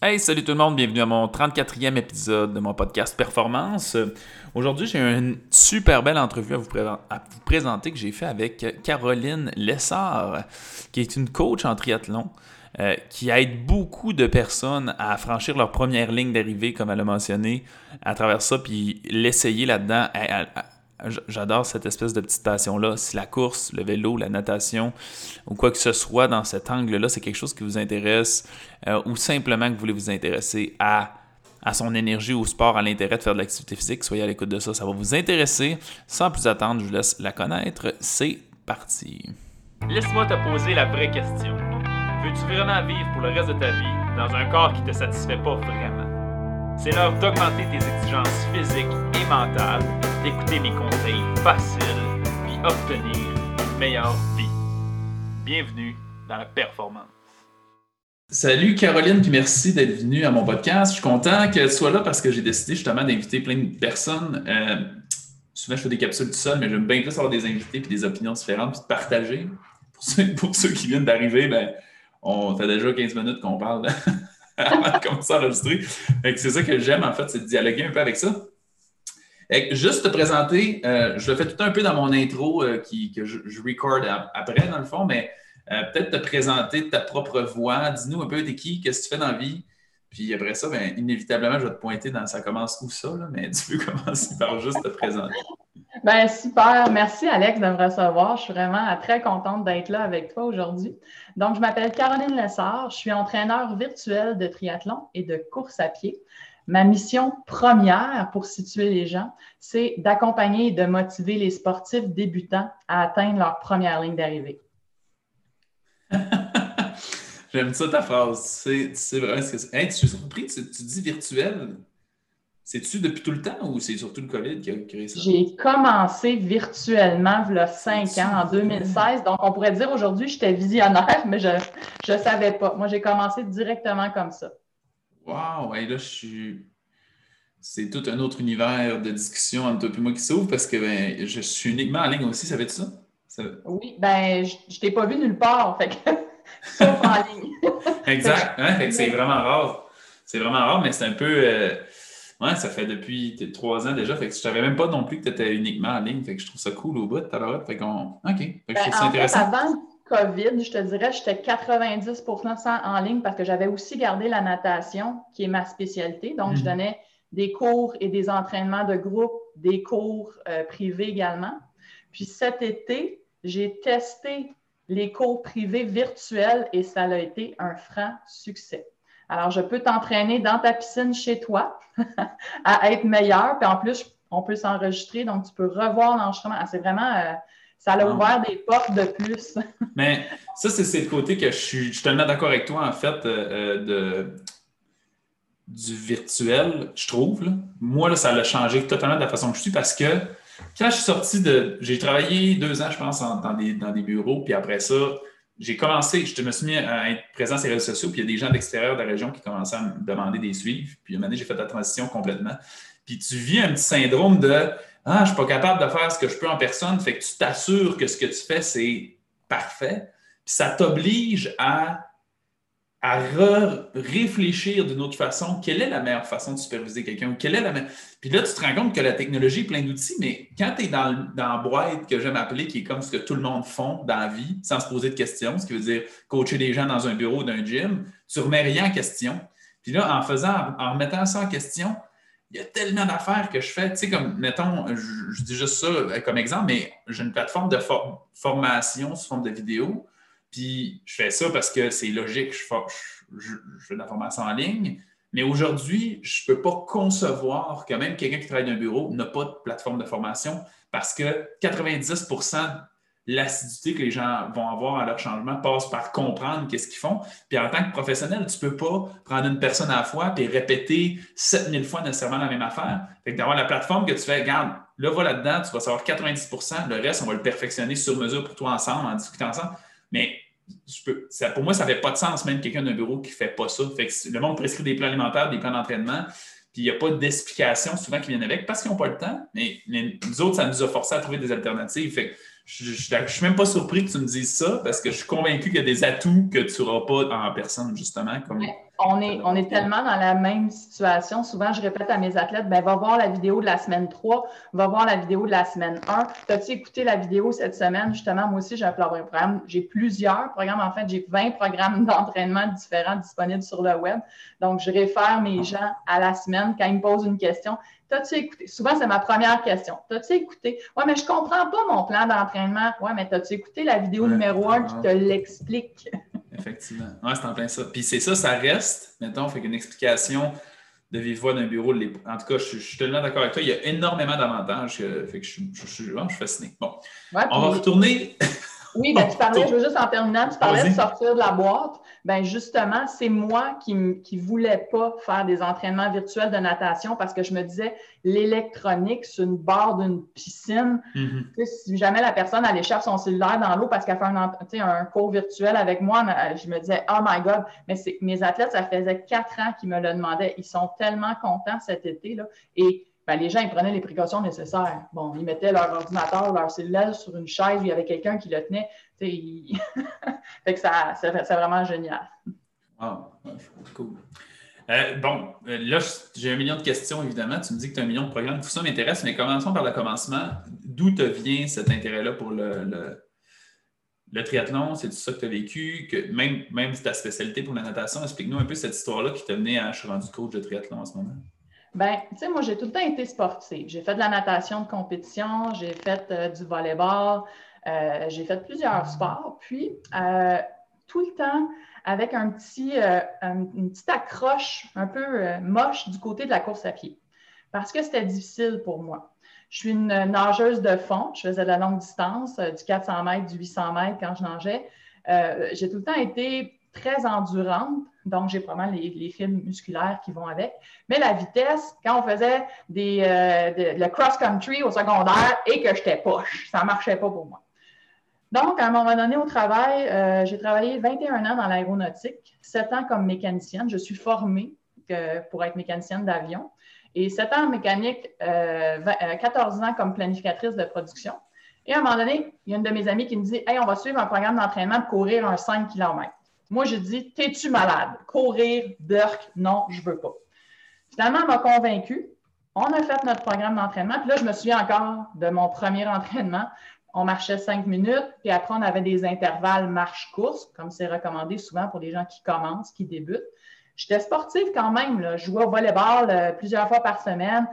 Hey, salut tout le monde, bienvenue à mon 34e épisode de mon podcast Performance. Aujourd'hui, j'ai une super belle entrevue à vous, présenter que j'ai fait avec Caroline Lessard, qui est une coach en triathlon. Euh, qui aide beaucoup de personnes à franchir leur première ligne d'arrivée, comme elle a mentionné, à travers ça, puis l'essayer là-dedans. J'adore cette espèce de petite passion-là. Si la course, le vélo, la natation ou quoi que ce soit dans cet angle-là, c'est quelque chose qui vous intéresse euh, ou simplement que vous voulez vous intéresser à, à son énergie, au sport, à l'intérêt de faire de l'activité physique, soyez à l'écoute de ça. Ça va vous intéresser. Sans plus attendre, je vous laisse la connaître. C'est parti. Laisse-moi te poser la vraie question. Veux-tu vraiment vivre pour le reste de ta vie dans un corps qui ne te satisfait pas vraiment? C'est l'heure d'augmenter tes exigences physiques et mentales, d'écouter mes conseils faciles, puis obtenir une meilleure vie. Bienvenue dans la performance. Salut Caroline, puis merci d'être venue à mon podcast. Je suis content que tu sois là parce que j'ai décidé justement d'inviter plein de personnes. Euh, souvent, je fais des capsules tout seul, mais j'aime bien plus avoir des invités puis des opinions différentes puis de partager. Pour ceux, qui viennent d'arriver, ben, on fait déjà 15 minutes qu'on parle. avant de commencer à enregistrer. C'est ça que j'aime, en fait, c'est de dialoguer un peu avec ça. juste te présenter, euh, je le fais tout un peu dans mon intro euh, qui, que je, je record après, dans le fond, mais euh, peut-être te présenter ta propre voix. Dis-nous un peu, t'es qui, qu'est-ce que tu fais dans la vie? Puis après ça, bien, inévitablement, je vais te pointer dans ça commence où ça, mais tu peux commencer par juste te présenter. Ben super. Merci Alex de me recevoir. Je suis vraiment très contente d'être là avec toi aujourd'hui. Donc, je m'appelle Caroline Lessard. Je suis entraîneur virtuel de triathlon et de course à pied. Ma mission première pour situer les gens, c'est d'accompagner et de motiver les sportifs débutants à atteindre leur première ligne d'arrivée. J'aime ça ta phrase. C'est vrai. c'est. tu suis surpris, tu dis virtuel? C'est-tu depuis tout le temps ou c'est surtout le COVID qui a créé ça? J'ai commencé virtuellement il y a cinq ans, en 2016. Donc, on pourrait dire aujourd'hui, j'étais visionnaire, mais je ne savais pas. Moi, j'ai commencé directement comme ça. Wow! Et là, je suis. C'est tout un autre univers de discussion entre toi et moi qui s'ouvre parce que ben, je suis uniquement en ligne aussi. Ça? Fait être ça? Oui, ben, je, ne t'ai pas vu nulle part. Fait que... Sauf en ligne. exact. Hein? c'est vraiment rare. C'est vraiment rare, mais c'est un peu. Euh, Ouais, ça fait depuis trois ans déjà. Fait que je savais même pas non plus que tu étais uniquement en ligne. Fait que je trouve ça cool au bout de l'heure. Fait qu'on. OK. Fait que je trouve ben, ça intéressant. avant le COVID, je te dirais, j'étais 90% en ligne parce que j'avais aussi gardé la natation, qui est ma spécialité. Donc, je mhm. donnais des cours et des entraînements de groupe, des cours euh, privés également. Puis cet été, j'ai testé les cours privés virtuels et ça a été un franc succès. Alors, je peux t'entraîner dans ta piscine chez toi à être meilleur. Puis en plus, on peut s'enregistrer, donc tu peux revoir l'enregistrement. Ah, c'est vraiment, euh, ça a ouvert des portes de plus. Mais ça, c'est le côté que je suis, je tellement d'accord avec toi, en fait, euh, euh, de, du virtuel, je trouve. Moi, là, ça a changé totalement de la façon que je suis parce que quand je suis sorti de. J'ai travaillé deux ans, je pense, dans, des, dans des bureaux, puis après ça, j'ai commencé, je me suis mis à être présent sur les réseaux sociaux, puis il y a des gens d'extérieur de la région qui commençaient à me demander des suivre. Puis un moment donné, j'ai fait la transition complètement. Puis tu vis un petit syndrome de Ah, je ne suis pas capable de faire ce que je peux en personne, fait que tu t'assures que ce que tu fais, c'est parfait. Puis ça t'oblige à à réfléchir d'une autre façon, quelle est la meilleure façon de superviser quelqu'un? Quelle est la Puis là, tu te rends compte que la technologie est plein d'outils, mais quand tu es dans, dans la boîte que j'aime appeler, qui est comme ce que tout le monde font dans la vie, sans se poser de questions, ce qui veut dire coacher des gens dans un bureau d'un gym, tu remets rien en question. Puis là, en faisant, en remettant ça en question, il y a tellement d'affaires que je fais. Tu sais, comme, mettons, je, dis juste ça euh, comme exemple, mais j'ai une plateforme de formation sous forme de vidéo puis je fais ça parce que c'est logique, je, fais de la formation en ligne. Mais aujourd'hui, je ne peux pas concevoir que même quelqu'un qui travaille dans un bureau n'a pas de plateforme de formation parce que 90% l'assiduité que les gens vont avoir à leur changement passe par comprendre qu'est-ce qu'ils font. Puis en tant que professionnel, tu ne peux pas prendre une personne à la fois et répéter 7000 fois nécessairement la même affaire. Fait que d'avoir la plateforme que tu fais, regarde, là, va là-dedans, tu vas savoir 90% le reste, on va le perfectionner sur mesure pour toi ensemble, en discutant ensemble. Mais pour moi, ça fait pas de sens, même quelqu'un d'un bureau qui ne fait pas ça. le monde prescrit des plans alimentaires, des plans d'entraînement, puis il n'y a pas d'explication souvent qui viennent avec parce qu'ils n'ont pas le temps. Mais, nous autres, ça nous a forcé à trouver des alternatives. Je, ne suis même pas surpris que tu me dises ça parce que je suis convaincu qu'il y a des atouts que tu n'auras pas en personne, justement. Comme... On, est, on est tellement dans la même situation. Souvent, je répète à mes athlètes, ben, va voir la vidéo de la semaine 3, va voir la vidéo de la semaine 1. As-tu écouté la vidéo cette semaine? Justement, moi aussi, j'ai un programme. J'ai plusieurs programmes. En fait, j'ai 20 programmes d'entraînement différents disponibles sur le web. Donc, je réfère mes gens à la semaine quand ils me posent une question. T'as-tu écouté? Souvent, c'est ma première question. T'as-tu écouté? Ouais, mais je comprends pas mon plan d'entraînement. Ouais, mais t'as-tu écouté la vidéo numéro un qui te l'explique? Effectivement. Ouais, c'est en plein ça. Puis c'est ça, ça reste, mettons, fait qu'une explication de vive voix d'un bureau. En tout cas, je, suis tellement d'accord avec toi. Il y a énormément d'avantages. Fait que je, je, suis fasciné. Bon. on va retourner. Oui, ben, tu parlais, je veux juste en terminant, tu parlais de sortir de la boîte. Ben justement, c'est moi qui ne voulais pas faire des entraînements virtuels de natation parce que je me disais, l'électronique sur une barre d'une piscine, mm-hmm. si jamais la personne allait chercher son cellulaire dans l'eau parce qu'elle fait un, un, cours virtuel avec moi, je me disais, oh my God, mais mes athlètes, ça faisait quatre ans qu'ils me le demandaient. Ils sont tellement contents cet été. Là, et ben, les gens ils prenaient les précautions nécessaires. Bon, ils mettaient leur ordinateur, leur cellulaire sur une chaise où il y avait quelqu'un qui le tenait. fait que ça, c'est, vraiment génial. Ah, cool. Euh, bon, euh, là, j'ai un million de questions, évidemment. Tu me dis que tu as un million de programmes. Tout ça m'intéresse, mais commençons par le commencement. D'où te vient cet intérêt-là pour le, le, triathlon? C'est ça que tu as vécu? Que même, même ta spécialité pour la natation, explique-nous un peu cette histoire-là qui t'a mené à je suis rendu coach de triathlon en ce moment. Ben, tu sais, moi, j'ai tout le temps été sportive. J'ai fait de la natation de compétition, j'ai fait euh, du volleyball, euh, j'ai fait plusieurs sports. Puis, euh, tout le temps, avec un petit, une petite accroche un peu moche du côté de la course à pied, parce que c'était difficile pour moi. Je suis une nageuse de fond. Je faisais de la longue distance, du 400 mètres, du 800 mètres quand je nageais. j'ai tout le temps été très endurante, donc j'ai probablement les, les fils musculaires qui vont avec. Mais la vitesse, quand on faisait des, euh, le cross-country au secondaire et que j'étais poche, ça ne marchait pas pour moi. Donc, à un moment donné, au travail, euh, j'ai travaillé 21 ans dans l'aéronautique, 7 ans comme mécanicienne. Je suis formée pour être mécanicienne d'avion et 7 ans en mécanique, 14 euh, ans comme planificatrice de production. Et à un moment donné, il y a une de mes amies qui me dit Hey, on va suivre un programme d'entraînement pour courir un 5 km. Moi, j'ai dit, t'es-tu malade? Courir, Dirk, non, je veux pas. Finalement, elle m'a convaincu. On a fait notre programme d'entraînement. Puis là, je me souviens encore de mon premier entraînement. On marchait cinq minutes, puis après, on avait des intervalles marche-course, comme c'est recommandé souvent pour les gens qui commencent, qui débutent. J'étais sportive quand même. Je jouais au volleyball euh, plusieurs fois par semaine.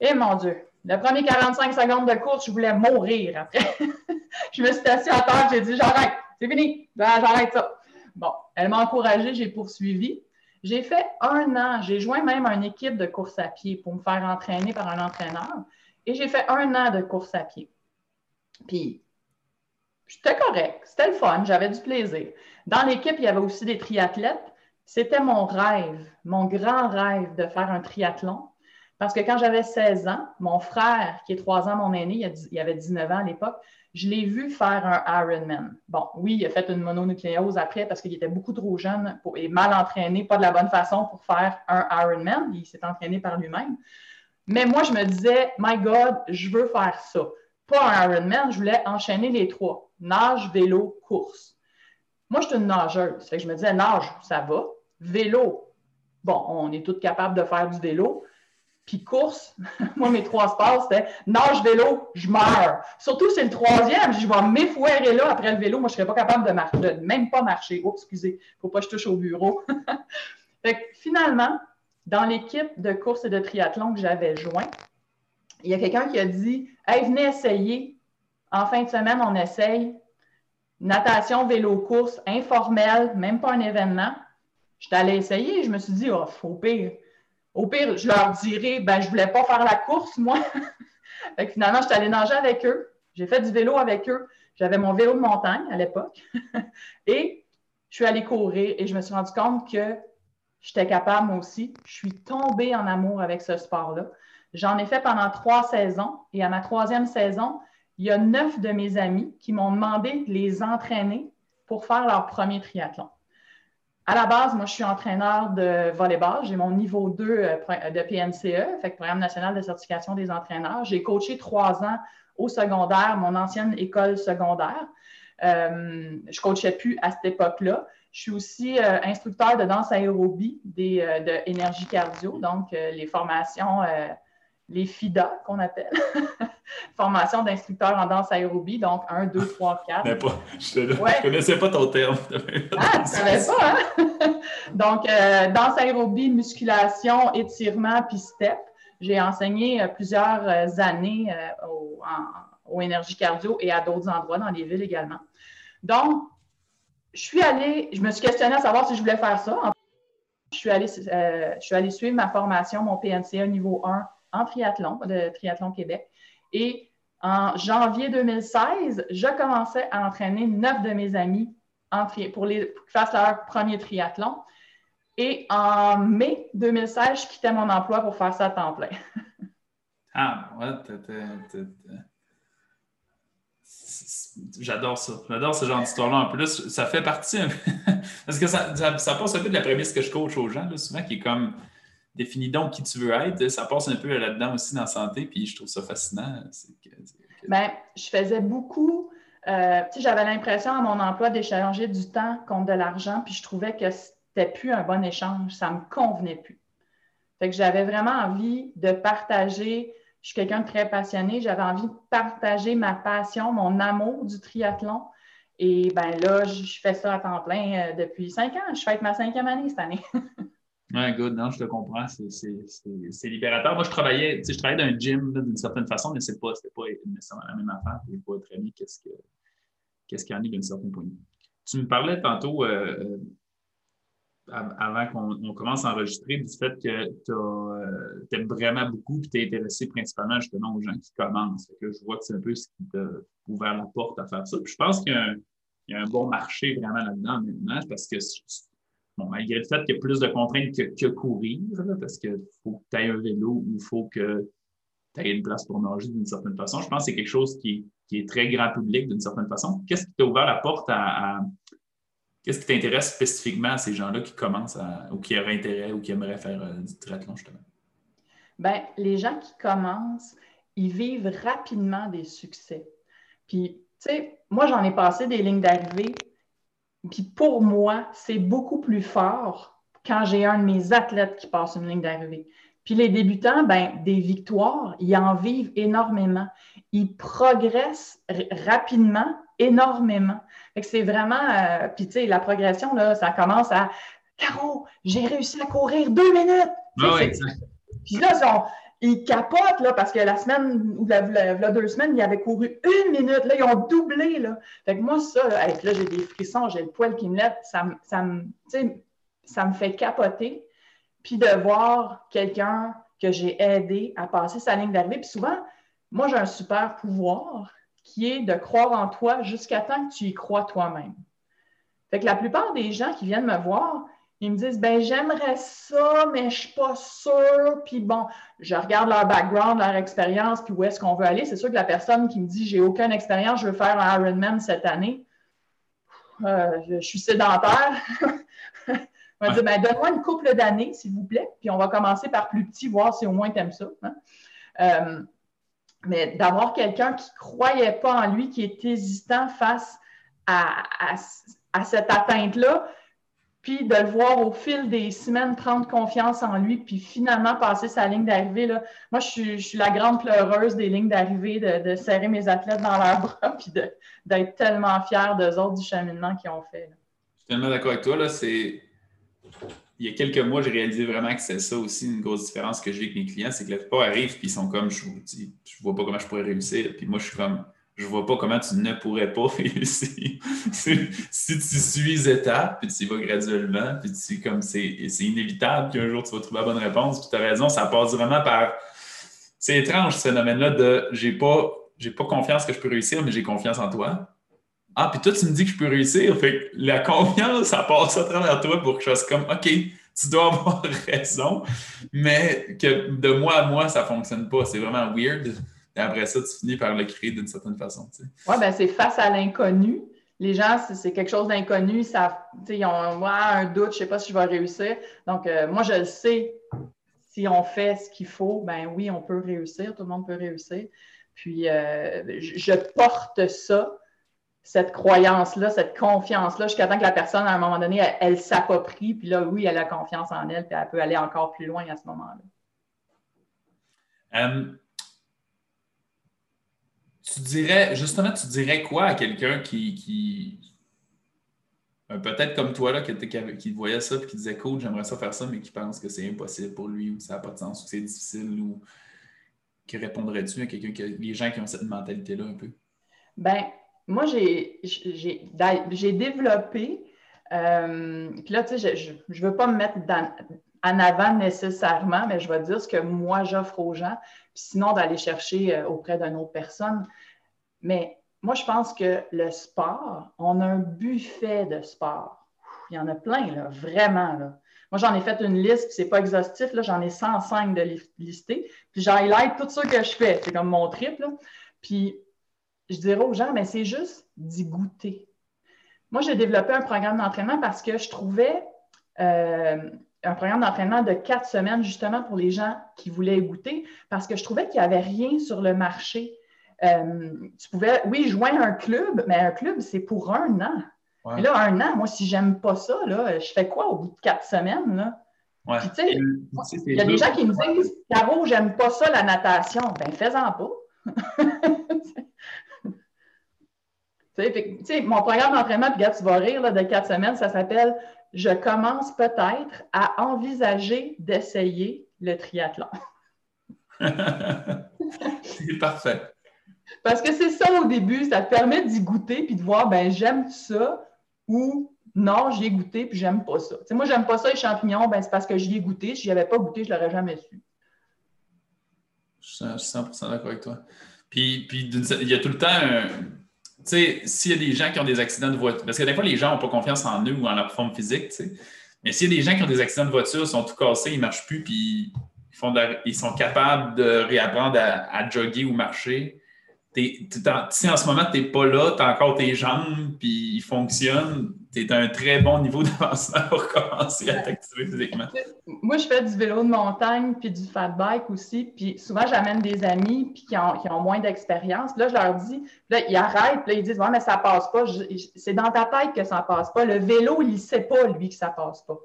Et mon Dieu, le premier 45 secondes de course, je voulais mourir après. je me suis assise à terre, j'ai dit j'arrête, c'est fini, j'arrête ça. Bon, elle m'a encouragée, j'ai poursuivi. J'ai fait un an, j'ai joint même une équipe de course à pied pour me faire entraîner par un entraîneur. Et j'ai fait un an de course à pied. Puis, c'était correct, c'était le fun, j'avais du plaisir. Dans l'équipe, il y avait aussi des triathlètes. C'était mon rêve, mon grand rêve de faire un triathlon. Parce que quand j'avais 16 ans, mon frère, qui est trois ans mon aîné, il avait 19 ans à l'époque, je l'ai vu faire un Ironman. Bon, oui, il a fait une mononucléose après parce qu'il était beaucoup trop jeune et mal entraîné, pas de la bonne façon pour faire un Ironman. Il s'est entraîné par lui-même. Mais moi, je me disais, My God, je veux faire ça. Pas un Ironman, je voulais enchaîner les trois nage, vélo, course. Moi, je suis une nageuse. Fait que je me disais, nage, ça va. Vélo, bon, on est tous capables de faire du vélo. Puis course, moi, mes trois sports, c'était nage, vélo, je meurs. Surtout, c'est le troisième. Je vais m'effouérer là après le vélo. Moi, je ne serais pas capable de, marcher, de même pas marcher. Oh, excusez, il ne faut pas que je touche au bureau. fait que, finalement, dans l'équipe de course et de triathlon que j'avais joint, il y a quelqu'un qui a dit Hey, venez essayer. En fin de semaine, on essaye. Natation, vélo, course, informel, même pas un événement. Je suis allée essayer. Je me suis dit, oh, faut pire au pire, je leur dirais, ben, je ne voulais pas faire la course, moi. finalement, je suis allée nager avec eux. J'ai fait du vélo avec eux. J'avais mon vélo de montagne à l'époque. et je suis allée courir et je me suis rendu compte que j'étais capable, moi aussi. Je suis tombée en amour avec ce sport-là. J'en ai fait pendant trois saisons et à ma troisième saison, il y a neuf de mes amis qui m'ont demandé de les entraîner pour faire leur premier triathlon. À la base, moi, je suis entraîneur de volleyball. J'ai mon niveau 2 euh, de PNCE, fait Programme national de certification des entraîneurs. J'ai coaché trois ans au secondaire, mon ancienne école secondaire. Euh, je ne coachais plus à cette époque-là. Je suis aussi euh, instructeur de danse aérobie des, de énergie cardio, donc les formations les FIDA qu'on appelle, formation d'instructeur en danse aérobie, donc 1, 2, 3, 4. je ne connaissais pas ton terme. ah, tu ne savais pas, hein? donc, euh, danse aérobie, musculation, étirement, puis step. J'ai enseigné euh, plusieurs euh, années au, en, énergie cardio et à d'autres endroits dans les villes également. Donc, je suis allée, je me suis questionnée à savoir si je voulais faire ça. Je suis allée, je suis allée suivre ma formation, mon PNCA niveau 1 en triathlon, de Triathlon Québec. Et en janvier 2016, je commençais à entraîner neuf de mes amis pour, les, pour qu'ils fassent leur premier triathlon. Et en mai 2016, je quittais mon emploi pour faire ça à temps plein. ah, ouais, J'adore ça. J'adore ce genre d'histoire-là. En plus, ça fait partie. Parce que ça, passe un peu de la prémisse que je coach aux gens, souvent, qui est comme définis donc qui tu veux être. Ça passe un peu là-dedans aussi dans la santé, puis je trouve ça fascinant. Bien, je faisais beaucoup. Euh, j'avais l'impression à mon emploi d'échanger du temps contre de l'argent, puis je trouvais que c'était plus un bon échange. Ça me convenait plus. Fait que j'avais vraiment envie de partager. Je suis quelqu'un de très passionné. J'avais envie de partager ma passion, mon amour du triathlon. Et ben là, je fais ça à temps plein euh, depuis cinq ans. Je fête ma cinquième année cette année. Oui, good. Non, je te comprends. C'est libérateur. Moi, je travaillais, je travaillais dans un gym d'une certaine façon, mais ce n'était pas, pas nécessairement la même affaire. Je pas très bien qu'est-ce qu'il y en a d'une certaine point Tu me parlais tantôt, euh, euh, avant qu'on commence à enregistrer, du fait que tu euh, aimes vraiment beaucoup et tu es intéressé principalement justement aux gens qui commencent. que je vois que c'est un peu ce qui t'a ouvert la porte à faire ça. Puis je pense qu'il y, a un bon marché vraiment là-dedans maintenant parce que malgré le fait qu'il y a plus de contraintes que, courir, parce qu'il faut que tu aies un vélo ou il faut que tu aies une place pour nager d'une certaine façon, je pense que c'est quelque chose qui, est très grand public d'une certaine façon. Qu'est-ce qui t'a ouvert la porte à. Qu'est-ce qui t'intéresse spécifiquement à ces gens-là qui commencent ou qui auraient intérêt ou qui aimeraient faire euh, du triathlon, justement? Bien, les gens qui commencent, ils vivent rapidement des succès. Puis, tu sais, moi, j'en ai passé des lignes d'arrivée puis pour moi, c'est beaucoup plus fort quand j'ai un de mes athlètes qui passe une ligne d'arrivée. Puis les débutants, ben, des victoires, ils en vivent énormément. Ils progressent rapidement, énormément. c'est vraiment, euh, puis tu sais, la progression, là, ça commence à Caro, j'ai réussi à courir deux minutes. Ah puis là, ils capotent là, parce que la semaine ou la, deux semaines, ils avaient couru une minute. Là, ils ont doublé. Là. Fait que moi, ça, là, j'ai des frissons, j'ai le poil qui me lève. Ça, ça, ça me fait capoter. Puis de voir quelqu'un que j'ai aidé à passer sa ligne d'arrivée. Puis souvent, moi, j'ai un super pouvoir qui est de croire en toi jusqu'à temps que tu y crois toi-même. Fait que la plupart des gens qui viennent me voir, ils me disent, ben j'aimerais ça, mais je suis pas sûre. Puis bon, je regarde leur background, leur expérience, puis où est-ce qu'on veut aller. C'est sûr que la personne qui me dit, j'ai aucune expérience, je veux faire un Ironman cette année, euh, je, suis sédentaire. on va ben, donne-moi une couple d'années, s'il vous plaît, puis on va commencer par plus petit, voir si au moins tu aimes ça. Hein. Euh, mais d'avoir quelqu'un qui ne croyait pas en lui, qui est hésitant face à, à cette atteinte-là, puis de le voir au fil des semaines prendre confiance en lui, puis finalement passer sa ligne d'arrivée. Moi, je suis, la grande pleureuse des lignes d'arrivée, de, serrer mes athlètes dans leurs bras, puis d'être tellement fière d'eux autres du cheminement qu'ils ont fait. Je suis tellement d'accord avec toi. Là, c'est... Il y a quelques mois, j'ai réalisé vraiment que c'est ça aussi une grosse différence que j'ai avec mes clients, c'est que la plupart arrivent, puis ils sont comme, je ne je vois pas comment je pourrais réussir. Puis moi, je suis comme, je vois pas comment tu ne pourrais pas réussir. si, tu suis les étapes, puis tu y vas graduellement, puis tu comme c'est inévitable qu'un jour tu vas trouver la bonne réponse, puis tu as raison, ça passe vraiment par. C'est étrange ce phénomène-là de j'ai pas, pas confiance que je peux réussir, mais j'ai confiance en toi. Ah, puis toi, tu me dis que je peux réussir. Fait la confiance, ça passe à travers toi pour que je fasse comme OK, tu dois avoir raison, mais que de moi à moi, ça fonctionne pas. C'est vraiment weird. Et après ça, tu finis par le créer d'une certaine façon. Oui, ben c'est face à l'inconnu. les gens, c'est quelque chose d'inconnu, ils, savent, ils ont un doute, je ne sais pas si je vais réussir. Donc, euh, moi, je le sais, si on fait ce qu'il faut, ben oui, on peut réussir, tout le monde peut réussir. Puis, euh, je porte ça, cette croyance-là, cette confiance-là, jusqu'à temps que la personne, à un moment donné, elle, s'approprie, puis là, oui, elle a confiance en elle, puis elle peut aller encore plus loin à ce moment-là. Euh, tu dirais, justement, tu dirais quoi à quelqu'un qui, euh, peut-être comme toi, là, qui, qui, voyait ça et qui disait Cool, j'aimerais ça faire ça, mais qui pense que c'est impossible pour lui ou ça n'a pas de sens ou c'est difficile ou qui répondrais-tu à quelqu'un qui les gens qui ont cette mentalité-là un peu? Ben, moi, j'ai développé, euh, puis là, tu sais, je ne veux pas me mettre en avant nécessairement, mais je vais dire ce que moi j'offre aux gens, sinon d'aller chercher euh, auprès d'une autre personne. Mais moi, je pense que le sport, on a un buffet de sport. Il y en a plein, là, vraiment. Là. Moi, j'en ai fait une liste, puis c'est pas exhaustif, j'en ai 105 de lister. Puis j'highlight tout ça que je fais. C'est comme mon triple. Puis je dirais aux gens, mais c'est juste d'y goûter. Moi, j'ai développé un programme d'entraînement parce que je trouvais euh, un programme d'entraînement de quatre semaines justement pour les gens qui voulaient goûter parce que je trouvais qu'il n'y avait rien sur le marché. Euh, tu pouvais, oui, joindre un club, mais un club, c'est pour un an. Là, un an, moi, si j'aime pas ça, là, je fais quoi au bout de quatre semaines? Là? il y a des gens qui me disent Caro, j'aime pas ça, la natation. Ben, fais-en pas. mon programme d'entraînement, puis tu vas rire là, de quatre semaines, ça s'appelle Je commence peut-être à envisager d'essayer le triathlon. c'est parfait. Parce que c'est ça au début, ça te permet d'y goûter puis de voir, ben j'aime ça ou non, j'y ai goûté puis j'aime pas ça. moi, j'aime pas ça les champignons, ben c'est parce que j'y ai goûté. Si n'y avais pas goûté, je l'aurais jamais su. Je suis 100% d'accord avec toi. Puis, puis il y a tout le temps un tu sais, s'il y a des gens qui ont des accidents de voiture, parce que des fois, les gens n'ont pas confiance en eux ou en leur forme physique, tu sais. Mais s'il y a des gens qui ont des accidents de voiture, sont tout cassés, ils ne marchent plus, puis ils sont capables de réapprendre à jogger ou marcher, si en ce moment, tu n'es pas là, tu as encore tes jambes, puis ils fonctionnent, tu es à un très bon niveau d'avancement pour commencer à t'activer physiquement. Moi, je fais du vélo de montagne puis du fat bike aussi. Puis souvent, j'amène des amis puis qui ont, moins d'expérience. Là, je leur dis, là, ils arrêtent, puis là, ils disent Ouais, mais ça passe pas. C'est dans ta tête que ça passe pas. Le vélo, il ne sait pas, lui, que ça passe pas.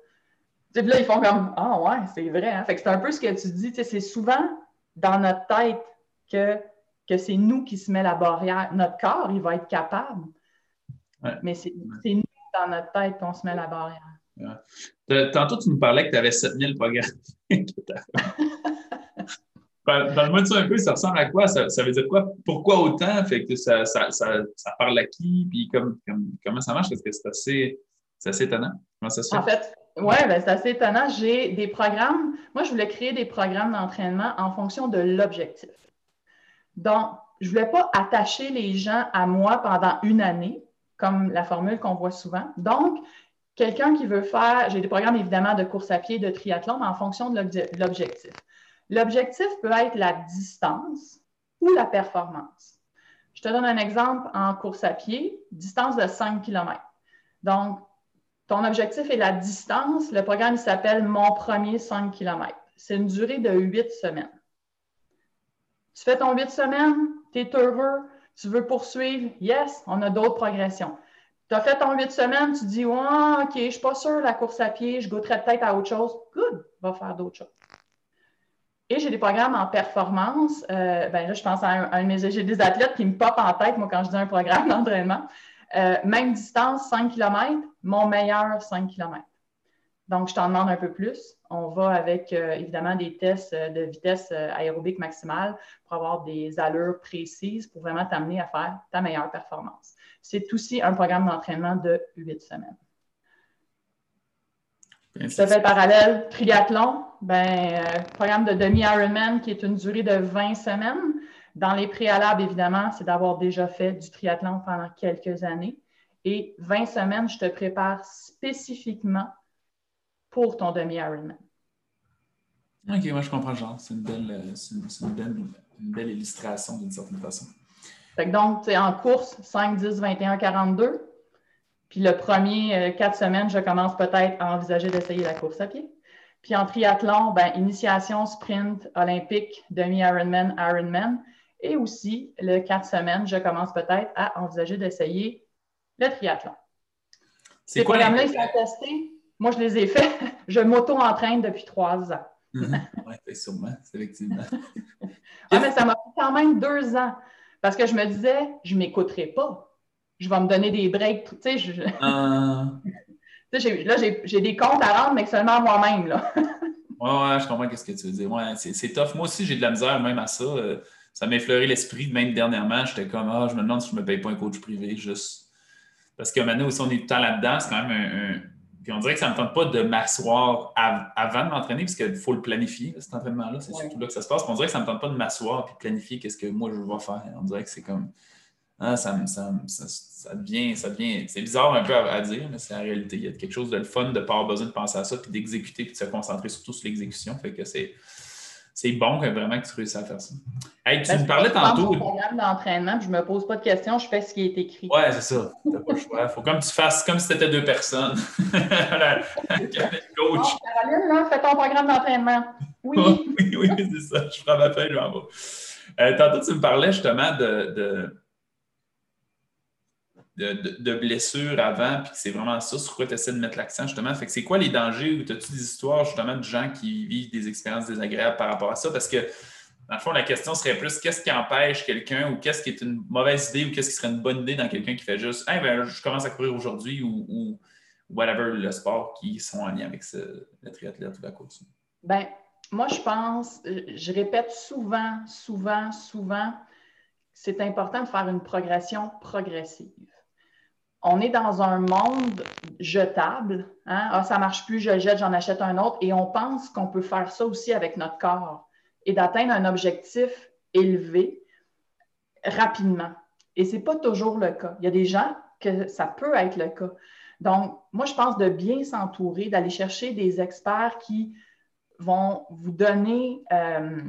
Puis là, ils font comme Ah ouais, c'est vrai. Hein? Fait que c'est un peu ce que tu dis. C'est souvent dans notre tête que que c'est nous qui se met la barrière. Notre corps, il va être capable. Mais c'est nous, dans notre tête, qu'on se met la barrière. Tantôt, tu nous parlais que tu avais 7000 programmes. Parle-moi de ça un peu, ça ressemble à quoi? Ça, veut dire quoi? Pourquoi autant? Fait que ça, ça, ça, parle à qui? Puis comme, comment ça marche? Parce que c'est assez, assez étonnant. Comment ça se fait? En fait, oui, ben, c'est assez étonnant. J'ai des programmes. Moi, je voulais créer des programmes d'entraînement en fonction de l'objectif. Donc, je ne voulais pas attacher les gens à moi pendant une année, comme la formule qu'on voit souvent. Donc, quelqu'un qui veut faire, j'ai des programmes évidemment de course à pied, de triathlon, mais en fonction de l'objectif. L'objectif peut être la distance ou la performance. Je te donne un exemple en course à pied, distance de 5 km. Donc, ton objectif est la distance. Le programme s'appelle Mon premier 5 km. C'est une durée de 8 semaines. Tu fais ton 8 semaines, tu es heureux, tu veux poursuivre, yes, on a d'autres progressions. Tu as fait ton 8 semaines, tu dis, ouais, OK, je ne suis pas sûr la course à pied, je goûterais peut-être à autre chose. Good, va faire d'autres choses. Et j'ai des programmes en performance. Euh, ben là, je pense à un, mes j'ai des athlètes qui me popent en tête, moi, quand je dis un programme d'entraînement. Euh, même distance, 5 km, mon meilleur 5 km. Donc, je t'en demande un peu plus. On va avec euh, évidemment des tests euh, de vitesse euh, aérobique maximale pour avoir des allures précises pour vraiment t'amener à faire ta meilleure performance. C'est aussi un programme d'entraînement de huit semaines. Te fais parallèle, triathlon, ben, programme de demi-Ironman qui est une durée de 20 semaines. Dans les préalables, évidemment, c'est d'avoir déjà fait du triathlon pendant quelques années. Et 20 semaines, je te prépare spécifiquement pour ton demi-Ironman. OK, moi je comprends genre. C'est une belle, euh, une, belle, une belle illustration d'une certaine façon. Fait que donc, en course, 5, 10, 21, 42. Puis le premier euh, quatre semaines, je commence peut-être à envisager d'essayer la course à pied. Puis en triathlon, ben, initiation, sprint, olympique, demi-Ironman, Ironman. Et aussi, le quatre semaines, je commence peut-être à envisager d'essayer le triathlon. Ces programmes-là, ils sont testés. Moi, je les ai faits. Je m'auto-entraîne depuis trois ans. Mhm. oui, sûrement, effectivement. ah, mais ça m'a pris quand même deux ans. Parce que je me disais, je ne m'écouterai pas. Je vais me donner des breaks. Tu sais, je... Ah. là, j'ai des comptes à rendre, mais seulement moi-même. Là. ouais, ouais, je comprends ce que tu veux dire. Ouais, c'est tough. Moi aussi, j'ai de la misère même à ça. Euh, ça m'a effleuré l'esprit. Même dernièrement, j'étais comme, ah, je me demande si je ne me paye pas un coach privé. Juste. Parce que maintenant aussi, on est tout le temps là-dedans. C'est quand même un, Puis on dirait que ça ne me tente pas de m'asseoir avant de m'entraîner, parce qu'il faut le planifier, cet entraînement-là. C'est surtout là que ça se passe. on dirait que ça ne me tente pas de m'asseoir et de planifier qu'est-ce que moi je vais faire. On dirait que c'est comme. Ah, ça, ça, ça, devient, ça devient, c'est bizarre un peu à, dire, mais c'est la réalité. Il y a quelque chose de le fun de ne pas avoir besoin de penser à ça, puis d'exécuter, puis de se concentrer surtout sur l'exécution. Fait que c'est, c'est bon que vraiment que tu réussisses à faire ça. Hey, tu ben, me parlais tantôt. Je programme d'entraînement, je ne me pose pas de questions, je fais ce qui est écrit. Ouais, c'est ça. Tu n'as pas le choix. Il faut comme tu fasses comme si tu étais deux personnes. la, coach. Caroline, là, fais ton programme d'entraînement. Oui. oui, oui, c'est ça. Je prends ma feuille, je m'en vais. Euh, tantôt, tu me parlais justement de de, blessures avant, puis que c'est vraiment ça sur quoi tu essaies de mettre l'accent, justement. Fait que c'est quoi les dangers ou as-tu des histoires, justement, de gens qui vivent des expériences désagréables par rapport à ça? Parce que, dans le fond, la question serait plus qu'est-ce qui empêche quelqu'un ou qu'est-ce qui est une mauvaise idée ou qu'est-ce qui serait une bonne idée dans quelqu'un qui fait juste, hey, ben, je commence à courir aujourd'hui ou, whatever le sport qui sont en lien avec le triathlète ou la course. Ben, moi, je pense, je répète souvent, souvent, souvent, c'est important de faire une progression progressive on est dans un monde jetable. Hein? Ah, ça ne marche plus, je le jette, j'en achète un autre. Et on pense qu'on peut faire ça aussi avec notre corps et d'atteindre un objectif élevé rapidement. Et ce n'est pas toujours le cas. Il y a des gens que ça peut être le cas. Donc, moi, je pense de bien s'entourer, d'aller chercher des experts qui vont vous donner euh,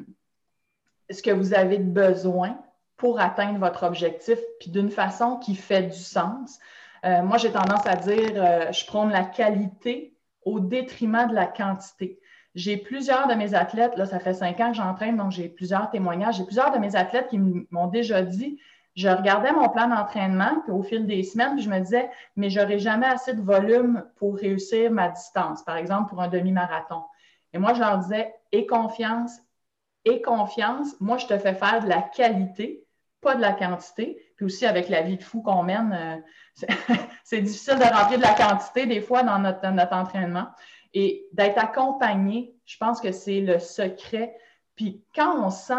ce que vous avez besoin pour atteindre votre objectif, puis d'une façon qui fait du sens. Euh, moi, j'ai tendance à dire, euh, je prône la qualité au détriment de la quantité. J'ai plusieurs de mes athlètes, là, ça fait cinq ans que j'entraîne, donc j'ai plusieurs témoignages. J'ai plusieurs de mes athlètes qui m'ont déjà dit, je regardais mon plan d'entraînement, au fil des semaines, puis je me disais, mais j'aurai jamais assez de volume pour réussir ma distance, par exemple pour un demi-marathon. Et moi, je leur disais, et confiance, et confiance, moi, je te fais faire de la qualité, pas de la quantité. Puis aussi, avec la vie de fou qu'on mène, euh, c'est difficile de rentrer de la quantité des fois dans notre, entraînement. Et d'être accompagné, je pense que c'est le secret. Puis quand on sent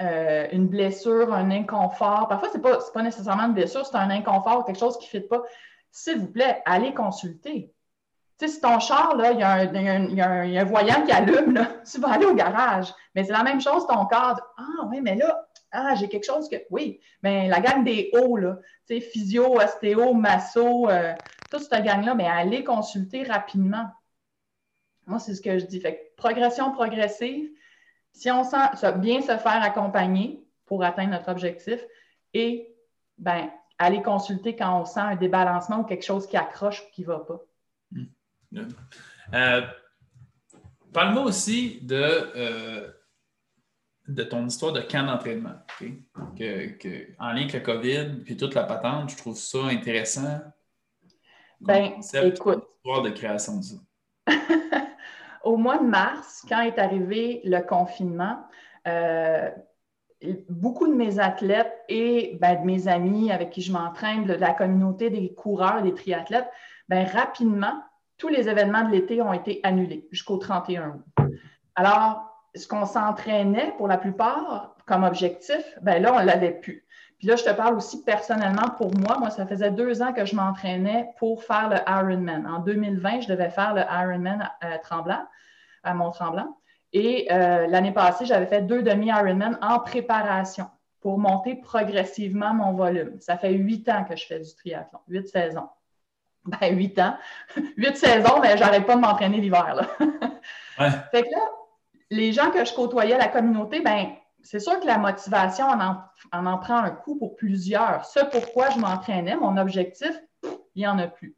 euh, une blessure, un inconfort, parfois, ce n'est pas, pas, nécessairement une blessure, c'est un inconfort, quelque chose qui ne fit pas. S'il vous plaît, allez consulter. Sais, si ton char, il y, a un, voyant qui allume, là, tu vas aller au garage. Mais c'est la même chose, ton corps. Ah oui, mais là, ah, j'ai quelque chose que. Oui, mais la gang des hauts, là, tu sais, physio, ostéo, masso, euh, toute cette gang-là, mais allez consulter rapidement. Moi, c'est ce que je dis. Fait progression progressive, si on sent bien se faire accompagner pour atteindre notre objectif et ben, aller consulter quand on sent un débalancement ou quelque chose qui accroche ou qui ne va pas. Euh, parle-moi aussi de. Euh, de ton histoire de camp d'entraînement. Que, en lien avec le COVID puis toute la patente, je trouve ça intéressant. Ben, écoute. Histoire de création de ça. Au mois de mars, quand est arrivé le confinement, euh, beaucoup de mes athlètes et ben, de mes amis avec qui je m'entraîne, de la communauté des coureurs, des triathlètes, ben, rapidement, tous les événements de l'été ont été annulés jusqu'au 31 août. Alors, ce qu'on s'entraînait pour la plupart comme objectif, ben là, on l'avait plus. Puis là, je te parle aussi personnellement pour moi. Moi, ça faisait deux ans que je m'entraînais pour faire le Ironman. En 2020, je devais faire le Ironman à, Tremblant, à Mont-Tremblant. Et euh, l'année passée, j'avais fait deux demi-Ironman en préparation pour monter progressivement mon volume. Ça fait huit ans que je fais du triathlon, huit saisons. Ben, huit ans. Huit saisons, mais j'arrête pas de m'entraîner l'hiver. Ouais. Fait que là, les gens que je côtoyais, la communauté, ben c'est sûr que la motivation en, en, prend un coup pour plusieurs. Ce pourquoi je m'entraînais, mon objectif, il n'y en a plus.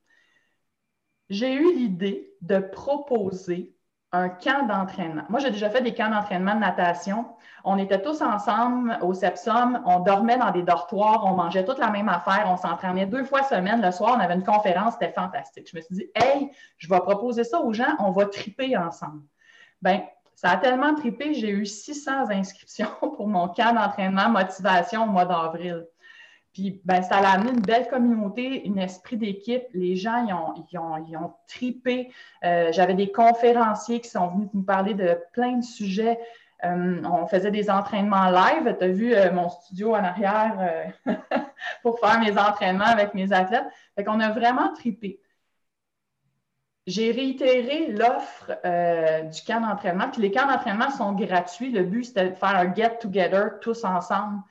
j'ai eu l'idée de proposer un camp d'entraînement. Moi, j'ai déjà fait des camps d'entraînement de natation. On était tous ensemble au Sepsum, on dormait dans des dortoirs, on mangeait toute la même affaire, on s'entraînait deux fois semaine. Le soir, on avait une conférence, c'était fantastique. Je me suis dit, hey, je vais proposer ça aux gens, on va triper ensemble. Bien, ça a tellement tripé, j'ai eu 600 inscriptions pour mon camp d'entraînement motivation au mois d'avril. Puis, ben, ça a amené une belle communauté, un esprit d'équipe. Les gens, ils ont, tripé. Euh, j'avais des conférenciers qui sont venus nous parler de plein de sujets. Euh, on faisait des entraînements live. Tu as vu euh, mon studio en arrière pour faire mes entraînements avec mes athlètes. Fait qu'on a vraiment tripé. J'ai réitéré l'offre du camp d'entraînement. Puis les camps d'entraînement sont gratuits. Le but, c'était de faire un get-together tous ensemble.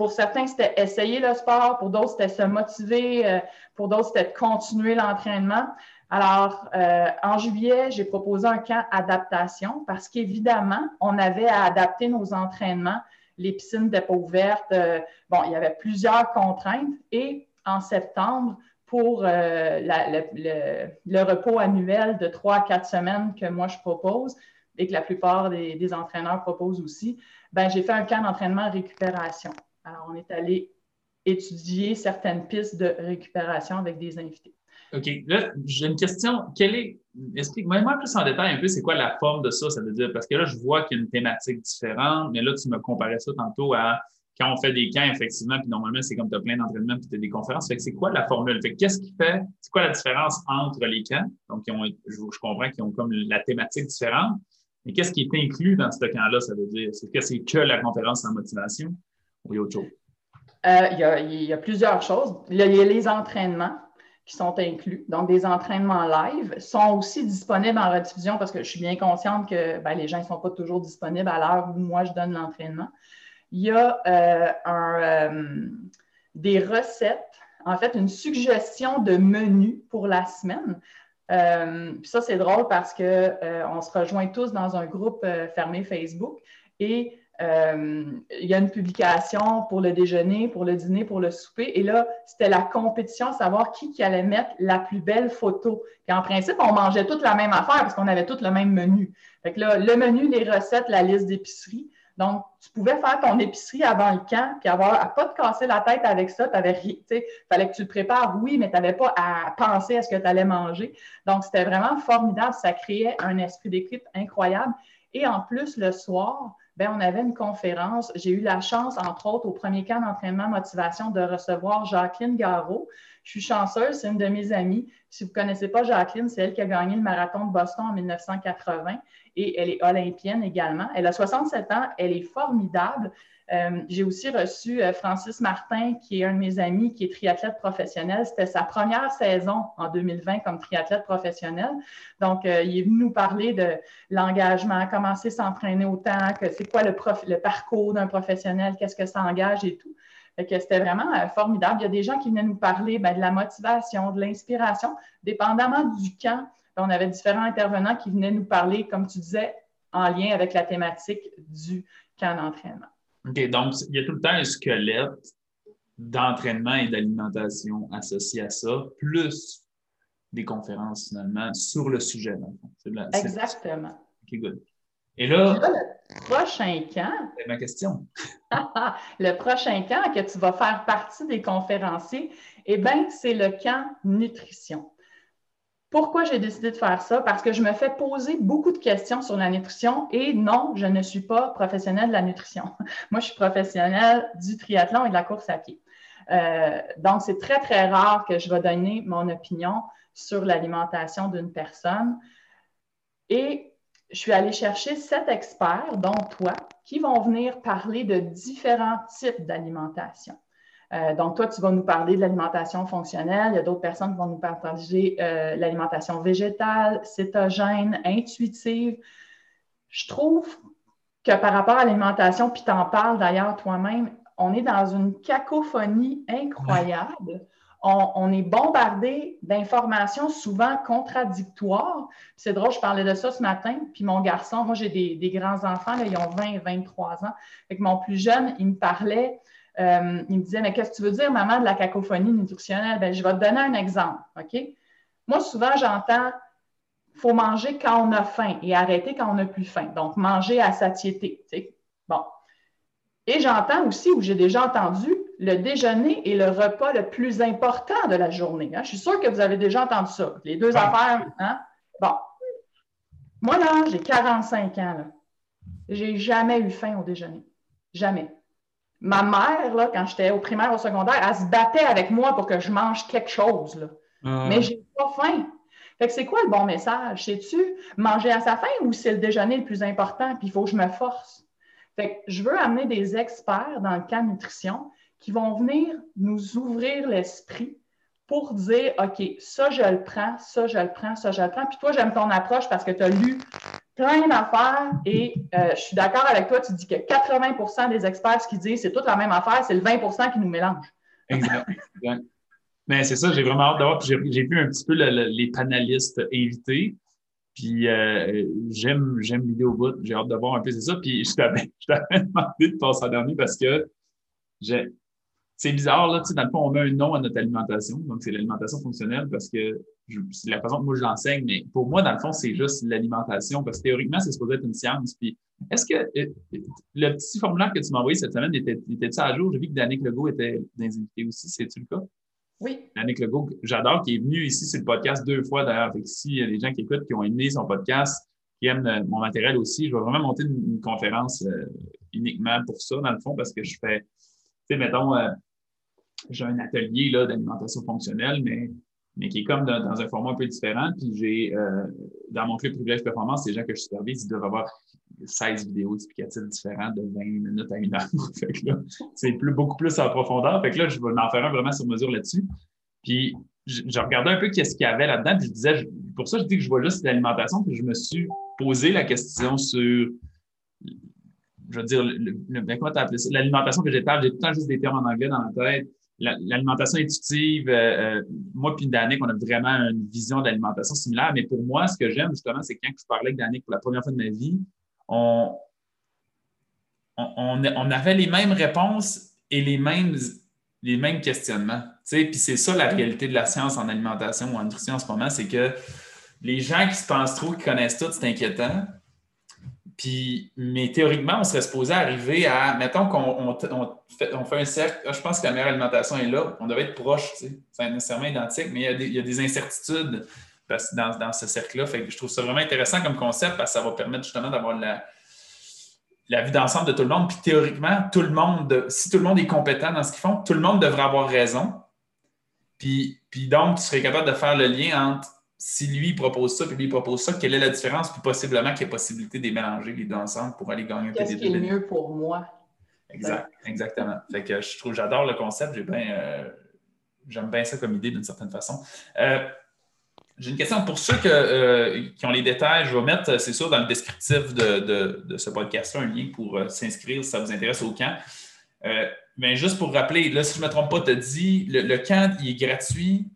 Pour certains, c'était essayer le sport, pour d'autres, c'était se motiver, euh, pour d'autres, c'était de continuer l'entraînement. Alors, euh, en juillet, j'ai proposé un camp adaptation parce qu'évidemment, on avait à adapter nos entraînements. Les piscines n'étaient pas ouvertes. Euh, bon, il y avait plusieurs contraintes. Et en septembre, pour le, repos annuel de trois à quatre semaines que moi je propose et que la plupart des, des entraîneurs proposent aussi, ben, j'ai fait un camp d'entraînement récupération. Alors, on est allé étudier certaines pistes de récupération avec des invités. OK. Là, j'ai une question. Quelle est, explique-moi plus en détail un peu, c'est quoi la forme de ça, ça veut dire? Parce que là, je vois qu'il y a une thématique différente, mais là, tu me comparais ça tantôt à quand on fait des camps, effectivement, puis normalement, c'est comme tu as plein d'entraînements, puis tu as des conférences. Fait que c'est quoi la formule? Fait qu'est-ce qui fait, c'est quoi la différence entre les camps? Donc, je, comprends qu'ils ont comme la thématique différente, mais qu'est-ce qui est inclus dans ce camp-là, ça veut dire? C'est que c'est que la conférence en motivation? Il y a? Euh, il, y a, plusieurs choses. Il y a les entraînements qui sont inclus. Donc, des entraînements live sont aussi disponibles en rediffusion parce que je suis bien consciente que ben, les gens ne sont pas toujours disponibles à l'heure où moi je donne l'entraînement. Il y a euh, euh, des recettes, en fait, une suggestion de menu pour la semaine. ça, c'est drôle parce qu'on se rejoint tous dans un groupe fermé Facebook et euh, il y a une publication pour le déjeuner, pour le dîner, pour le souper. Et là, c'était la compétition, savoir qui, qui allait mettre la plus belle photo. Et en principe, on mangeait toute la même affaire parce qu'on avait tout le même menu. Fait que là, le menu, les recettes, la liste d'épicerie. Donc, tu pouvais faire ton épicerie avant le camp, puis avoir à pas te casser la tête avec ça. Il fallait que tu le prépares, oui, mais tu n'avais pas à penser à ce que tu allais manger. Donc, c'était vraiment formidable. Ça créait un esprit d'équipe incroyable. Et en plus, le soir, ben, on avait une conférence. J'ai eu la chance, entre autres, au premier camp d'entraînement motivation, de recevoir Jacqueline Garot. Je suis chanceuse, c'est une de mes amies. Si vous ne connaissez pas Jacqueline, c'est elle qui a gagné le marathon de Boston en 1980 et elle est olympienne également. Elle a 67 ans, elle est formidable. Euh, j'ai aussi reçu euh, Francis Martin, qui est un de mes amis, qui est triathlète professionnel. C'était sa première saison en 2020 comme triathlète professionnel. Donc, euh, il est venu nous parler de l'engagement, commencer à s'entraîner autant, que c'est quoi le, parcours d'un professionnel, qu'est-ce que ça engage et tout. Que c'était vraiment formidable. Il y a des gens qui venaient nous parler ben, de la motivation, de l'inspiration, dépendamment du camp. on avait différents intervenants qui venaient nous parler, comme tu disais, en lien avec la thématique du camp d'entraînement. OK, donc il y a tout le temps un squelette d'entraînement et d'alimentation associé à ça, plus des conférences finalement sur le sujet. Exactement. OK, good. Et là, prochain camp. C'est ma question. le prochain camp que tu vas faire partie des conférenciers, eh bien, c'est le camp nutrition. Pourquoi j'ai décidé de faire ça? Parce que je me fais poser beaucoup de questions sur la nutrition et non, je ne suis pas professionnelle de la nutrition. Moi, je suis professionnelle du triathlon et de la course à pied. Euh, donc, c'est très, très rare que je vais donner mon opinion sur l'alimentation d'une personne. Et je suis allée chercher sept experts, dont toi, qui vont venir parler de différents types d'alimentation. Euh, donc, toi, tu vas nous parler de l'alimentation fonctionnelle. Il y a d'autres personnes qui vont nous partager euh, l'alimentation végétale, cétogène, intuitive. Je trouve que par rapport à l'alimentation, puis tu en parles d'ailleurs toi-même, on est dans une cacophonie incroyable. On, est bombardé d'informations souvent contradictoires. C'est drôle, je parlais de ça ce matin, puis mon garçon, moi j'ai des, grands-enfants, ils ont 20 et 23 ans. Fait mon plus jeune, il me parlait euh, il me disait, mais qu'est-ce que tu veux dire, maman, de la cacophonie nutritionnelle? Ben, je vais te donner un exemple, OK? Moi, souvent, j'entends faut manger quand on a faim et arrêter quand on n'a plus faim. Donc, manger à satiété. Bon. Et j'entends aussi, ou j'ai déjà entendu, le déjeuner est le repas le plus important de la journée. Hein. Je suis sûre que vous avez déjà entendu ça. Les deux affaires. Hein? Bon. Moi, là, j'ai 45 ans. J'ai jamais eu faim au déjeuner. Jamais. Ma mère, là, quand j'étais au primaire, au secondaire, elle se battait avec moi pour que je mange quelque chose. Là. Ah. Mais j'ai pas faim. Fait que c'est quoi le bon message? C'est-tu manger à sa faim ou c'est le déjeuner le plus important, puis il faut que je me force? Fait que je veux amener des experts dans le cas nutrition qui vont venir nous ouvrir l'esprit pour dire OK, ça, je le prends, ça, je le prends, ça, je le prends. Puis toi, j'aime ton approche parce que tu as lu plein d'affaires et euh, je suis d'accord avec toi. Tu dis que 80% des experts, ce qu'ils disent, c'est toute la même affaire, c'est le 20% qui nous mélange. Exact. Mais c'est ça, j'ai vraiment hâte d'avoir. J'ai vu un petit peu les panélistes invités. Puis euh, j'aime j'aime l'idée au bout. J'ai hâte de voir un peu c'est ça. Puis je t'avais demandé de passer en dernier parce que j'ai c'est bizarre, là, tu sais, dans le fond, on met un nom à notre alimentation. Donc, c'est l'alimentation fonctionnelle parce que c'est la façon que moi je l'enseigne, mais pour moi, dans le fond, c'est juste l'alimentation parce que théoriquement, c'est supposé être une science. Puis, est-ce que euh, le petit formulaire que tu m'as envoyé cette semaine était-tu était à jour? J'ai vu que Danick Legault était dans les invités aussi. C'est-tu le cas? Oui. Danick Legault, j'adore, qui est venu ici sur le podcast deux fois d'ailleurs. Fait il y a des gens qui écoutent, qui ont aimé son podcast, qui aiment euh, mon matériel aussi, je vais vraiment monter une, conférence euh, uniquement pour ça, dans le fond, parce que je fais, tu sais, mettons, j'ai un atelier d'alimentation fonctionnelle, mais, mais qui est comme dans, un format un peu différent. Puis j'ai, euh, dans mon club privilège performance, les gens que je supervise, ils doivent avoir 16 vidéos explicatives différentes de 20 minutes à une heure. que c'est plus, beaucoup plus en profondeur. Fait que là, je vais en faire un vraiment sur mesure là-dessus. Puis je, regardais un peu qu'est-ce qu'il y avait là-dedans, puis je disais, pour ça, je dis que je vois juste l'alimentation, puis je me suis posé la question sur je veux dire, ben? L'alimentation végétale, j'ai tout le temps juste des termes en anglais dans la tête l'alimentation intuitive, euh, euh, moi puis Danick, on a vraiment une vision d'alimentation similaire. Mais pour moi, ce que j'aime justement, c'est quand je parlais avec Danick pour la première fois de ma vie, on, on, avait les mêmes réponses et les mêmes, les mêmes questionnements. Puis c'est ça la réalité de la science en alimentation ou en nutrition en ce moment, c'est que les gens qui se pensent trop, qui connaissent tout, c'est inquiétant. Puis, mais théoriquement, on serait supposé arriver à, mettons qu'on fait, un cercle, ah, je pense que la meilleure alimentation est là, on devait être proche, tu sais, c'est nécessairement identique, mais il y a des, incertitudes dans, ce cercle-là. Fait je trouve ça vraiment intéressant comme concept parce que ça va permettre justement d'avoir la, la vue d'ensemble de tout le monde. Puis théoriquement, tout le monde, si tout le monde est compétent dans ce qu'ils font, tout le monde devrait avoir raison. Puis, puis donc, tu serais capable de faire le lien entre si lui propose ça, puis lui propose ça, quelle est la différence? Puis possiblement qu'il y ait possibilité de les mélanger les deux ensemble pour aller gagner un Qu'est-ce qui est mieux pour moi? Exact, exactement. Fait que je trouve, j'adore le concept, euh, j'aime bien ça comme idée d'une certaine façon. Euh, j'ai une question pour ceux euh, qui ont les détails. Je vais mettre, c'est sûr, dans le descriptif de, ce podcast-là, un lien pour s'inscrire si ça vous intéresse au camp. mais juste pour rappeler, là, si je ne me trompe pas, tu as dit le, le camp, il est gratuit